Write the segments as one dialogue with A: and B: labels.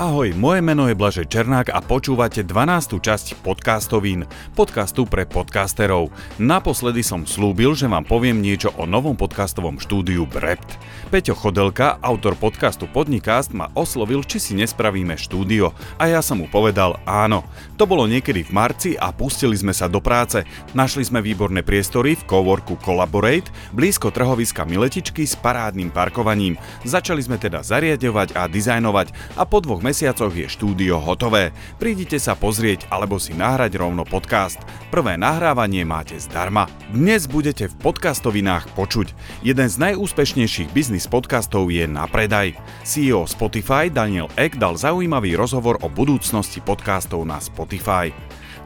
A: Ahoj, moje meno je Blažej Černák a počúvate 12. časť podcastovín, podcastu pre podcasterov. Naposledy som slúbil, že vám poviem niečo o novom podcastovom štúdiu Brept. Peťo Chodelka, autor podcastu Podnikast, ma oslovil, či si nespravíme štúdio a ja som mu povedal áno. To bolo niekedy v marci a pustili sme sa do práce. Našli sme výborné priestory v coworku Collaborate, blízko trhoviska Miletičky s parádnym parkovaním. Začali sme teda zariadovať a dizajnovať a po dvoch mesiacoch je štúdio hotové. Prídite sa pozrieť alebo si nahrať rovno podcast. Prvé nahrávanie máte zdarma. Dnes budete v podcastovinách počuť. Jeden z najúspešnejších biznis podcastov je Na predaj. CEO Spotify Daniel Ek dal zaujímavý rozhovor o budúcnosti podcastov na Spotify.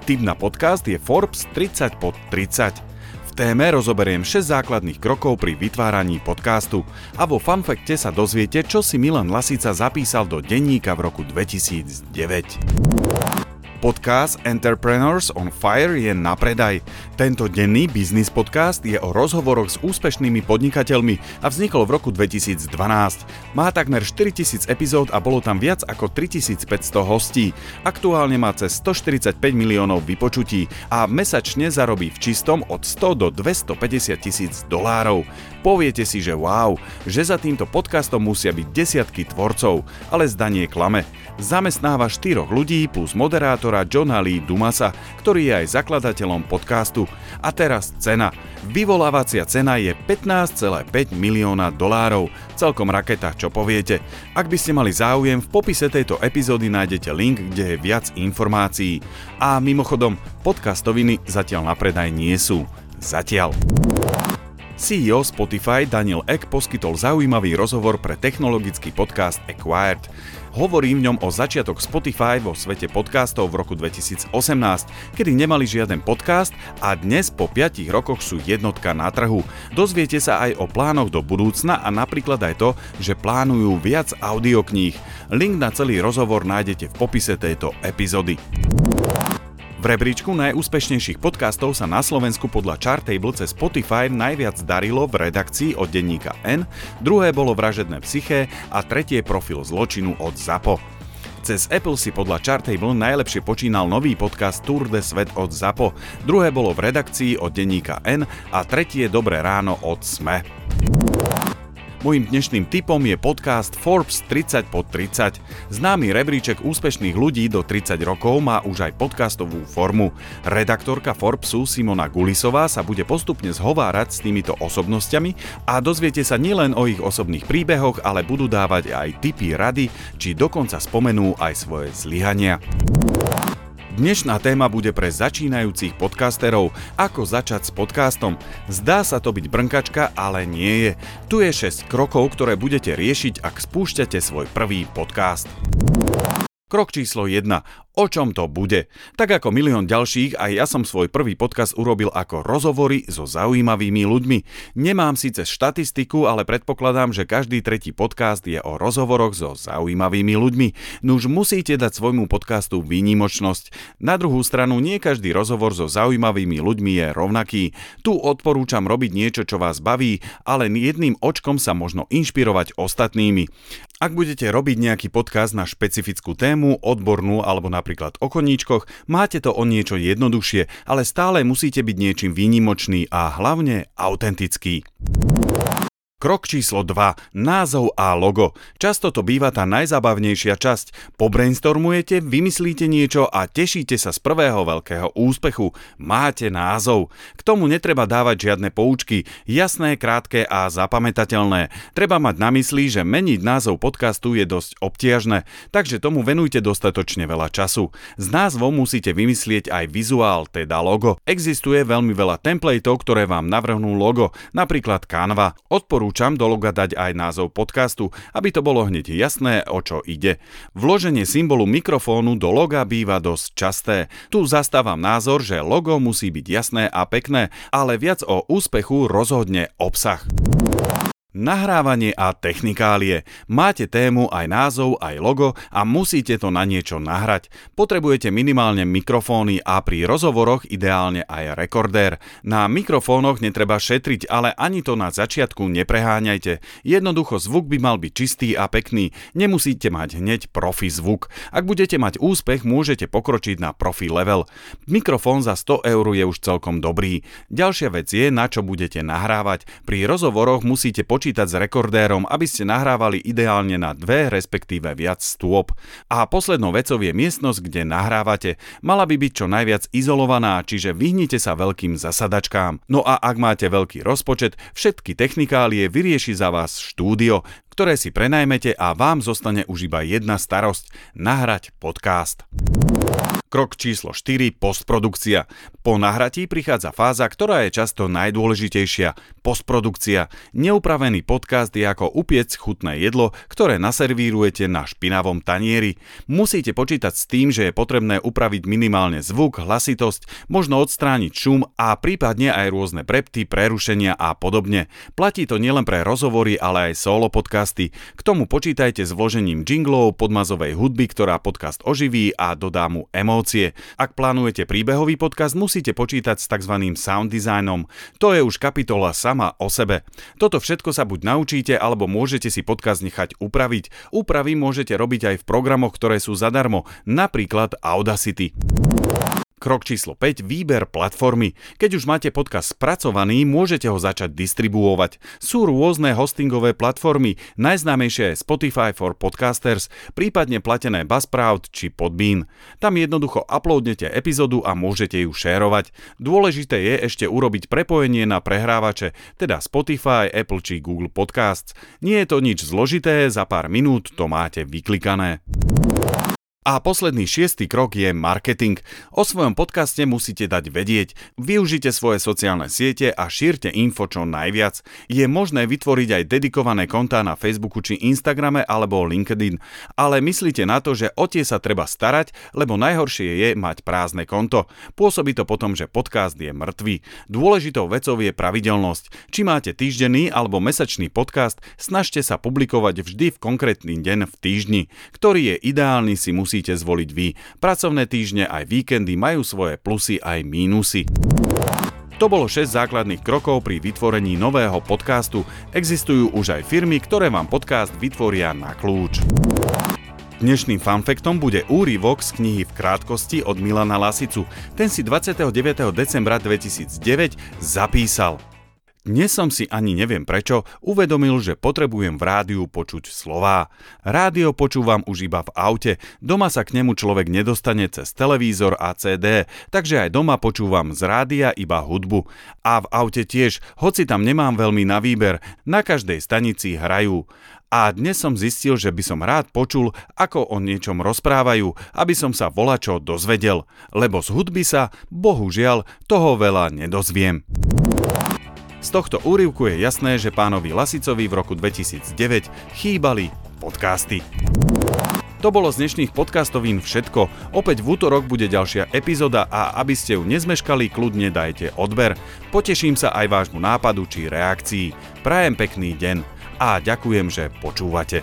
A: Tip na podcast je Forbes 30 pod 30 téme rozoberiem 6 základných krokov pri vytváraní podcastu a vo fanfekte sa dozviete, čo si Milan Lasica zapísal do denníka v roku 2009. Podcast Entrepreneurs on Fire je na predaj. Tento denný biznis podcast je o rozhovoroch s úspešnými podnikateľmi a vznikol v roku 2012. Má takmer 4000 epizód a bolo tam viac ako 3500 hostí. Aktuálne má cez 145 miliónov vypočutí a mesačne zarobí v čistom od 100 do 250 tisíc dolárov. Poviete si, že wow, že za týmto podcastom musia byť desiatky tvorcov, ale zdanie klame. Zamestnáva štyroch ľudí plus moderátora autora Johna Lee Dumasa, ktorý je aj zakladateľom podcastu. A teraz cena. Vyvolávacia cena je 15,5 milióna dolárov. Celkom raketa, čo poviete. Ak by ste mali záujem, v popise tejto epizódy nájdete link, kde je viac informácií. A mimochodom, podcastoviny zatiaľ na predaj nie sú. Zatiaľ. CEO Spotify Daniel Ek poskytol zaujímavý rozhovor pre technologický podcast Acquired. Hovorí v ňom o začiatok Spotify vo svete podcastov v roku 2018, kedy nemali žiaden podcast a dnes po 5 rokoch sú jednotka na trhu. Dozviete sa aj o plánoch do budúcna a napríklad aj to, že plánujú viac audiokníh. Link na celý rozhovor nájdete v popise tejto epizódy. V rebríčku najúspešnejších podcastov sa na Slovensku podľa Chartable cez Spotify najviac darilo v redakcii od denníka N, druhé bolo Vražedné psyché a tretie profil zločinu od ZAPO. Cez Apple si podľa Chartable najlepšie počínal nový podcast Tour de Svet od ZAPO, druhé bolo v redakcii od denníka N a tretie Dobré ráno od SME. Mojím dnešným tipom je podcast Forbes 30 pod 30. Známy rebríček úspešných ľudí do 30 rokov má už aj podcastovú formu. Redaktorka Forbesu Simona Gulisová sa bude postupne zhovárať s týmito osobnosťami a dozviete sa nielen o ich osobných príbehoch, ale budú dávať aj tipy rady, či dokonca spomenú aj svoje zlyhania. Dnešná téma bude pre začínajúcich podcasterov, ako začať s podcastom. Zdá sa to byť brnkačka, ale nie je. Tu je 6 krokov, ktoré budete riešiť, ak spúšťate svoj prvý podcast. Krok číslo 1. O čom to bude? Tak ako milión ďalších, aj ja som svoj prvý podcast urobil ako rozhovory so zaujímavými ľuďmi. Nemám síce štatistiku, ale predpokladám, že každý tretí podcast je o rozhovoroch so zaujímavými ľuďmi. Nuž musíte dať svojmu podcastu výnimočnosť. Na druhú stranu, nie každý rozhovor so zaujímavými ľuďmi je rovnaký. Tu odporúčam robiť niečo, čo vás baví, ale jedným očkom sa možno inšpirovať ostatnými. Ak budete robiť nejaký podcast na špecifickú tému, odbornú alebo na napríklad o koníčkoch, máte to o niečo jednoduchšie, ale stále musíte byť niečím výnimočný a hlavne autentický. Krok číslo 2. Názov a logo. Často to býva tá najzabavnejšia časť. Pobrainstormujete, vymyslíte niečo a tešíte sa z prvého veľkého úspechu. Máte názov. K tomu netreba dávať žiadne poučky. Jasné, krátke a zapamätateľné. Treba mať na mysli, že meniť názov podcastu je dosť obtiažné, takže tomu venujte dostatočne veľa času. S názvom musíte vymyslieť aj vizuál, teda logo. Existuje veľmi veľa templateov, ktoré vám navrhnú logo, napríklad Canva. Odporúčam odporúčam do loga dať aj názov podcastu, aby to bolo hneď jasné, o čo ide. Vloženie symbolu mikrofónu do loga býva dosť časté. Tu zastávam názor, že logo musí byť jasné a pekné, ale viac o úspechu rozhodne obsah. Nahrávanie a technikálie. Máte tému, aj názov, aj logo a musíte to na niečo nahrať. Potrebujete minimálne mikrofóny a pri rozhovoroch ideálne aj rekordér. Na mikrofónoch netreba šetriť, ale ani to na začiatku nepreháňajte. Jednoducho zvuk by mal byť čistý a pekný. Nemusíte mať hneď profi zvuk. Ak budete mať úspech, môžete pokročiť na profi level. Mikrofón za 100 eur je už celkom dobrý. Ďalšia vec je, na čo budete nahrávať. Pri rozhovoroch musíte počítať počítať s rekordérom, aby ste nahrávali ideálne na dve, respektíve viac stôp. A poslednou vecou je miestnosť, kde nahrávate. Mala by byť čo najviac izolovaná, čiže vyhnite sa veľkým zasadačkám. No a ak máte veľký rozpočet, všetky technikálie vyrieši za vás štúdio, ktoré si prenajmete a vám zostane už iba jedna starosť – nahrať podcast. Krok číslo 4. Postprodukcia. Po nahratí prichádza fáza, ktorá je často najdôležitejšia. Postprodukcia. Neupravený podcast je ako upiec chutné jedlo, ktoré naservírujete na špinavom tanieri. Musíte počítať s tým, že je potrebné upraviť minimálne zvuk, hlasitosť, možno odstrániť šum a prípadne aj rôzne prepty, prerušenia a podobne. Platí to nielen pre rozhovory, ale aj solo podcasty. K tomu počítajte s vložením jinglov, podmazovej hudby, ktorá podcast oživí a dodá mu emócie emócie. Ak plánujete príbehový podcast, musíte počítať s tzv. sound designom. To je už kapitola sama o sebe. Toto všetko sa buď naučíte, alebo môžete si podcast nechať upraviť. Úpravy môžete robiť aj v programoch, ktoré sú zadarmo, napríklad Audacity. Krok číslo 5. Výber platformy. Keď už máte podcast spracovaný, môžete ho začať distribuovať. Sú rôzne hostingové platformy, najznámejšie je Spotify for Podcasters, prípadne platené Buzzsprout či Podbean. Tam jednoducho uploadnete epizódu a môžete ju šérovať. Dôležité je ešte urobiť prepojenie na prehrávače, teda Spotify, Apple či Google Podcasts. Nie je to nič zložité, za pár minút to máte vyklikané. A posledný šiestý krok je marketing. O svojom podcaste musíte dať vedieť. Využite svoje sociálne siete a šírte info čo najviac. Je možné vytvoriť aj dedikované kontá na Facebooku či Instagrame alebo LinkedIn, ale myslíte na to, že o tie sa treba starať, lebo najhoršie je mať prázdne konto. Pôsobí to potom, že podcast je mŕtvý. Dôležitou vecou je pravidelnosť. Či máte týždenný alebo mesačný podcast, snažte sa publikovať vždy v konkrétny deň v týždni, ktorý je ideálny si musí musíte zvoliť vy. Pracovné týždne aj víkendy majú svoje plusy aj mínusy. To bolo 6 základných krokov pri vytvorení nového podcastu. Existujú už aj firmy, ktoré vám podcast vytvoria na kľúč. Dnešným fanfektom bude úryvok z knihy v krátkosti od Milana Lasicu. Ten si 29. decembra 2009 zapísal. Dnes som si ani neviem prečo uvedomil, že potrebujem v rádiu počuť slová. Rádio počúvam už iba v aute, doma sa k nemu človek nedostane cez televízor a CD, takže aj doma počúvam z rádia iba hudbu. A v aute tiež, hoci tam nemám veľmi na výber, na každej stanici hrajú. A dnes som zistil, že by som rád počul, ako o niečom rozprávajú, aby som sa volačo dozvedel, lebo z hudby sa, bohužiaľ, toho veľa nedozviem. Z tohto úrivku je jasné, že pánovi Lasicovi v roku 2009 chýbali podcasty. To bolo z dnešných podcastovín všetko. Opäť v útorok bude ďalšia epizóda a aby ste ju nezmeškali, kľudne dajte odber. Poteším sa aj vášmu nápadu či reakcii. Prajem pekný deň a ďakujem, že počúvate.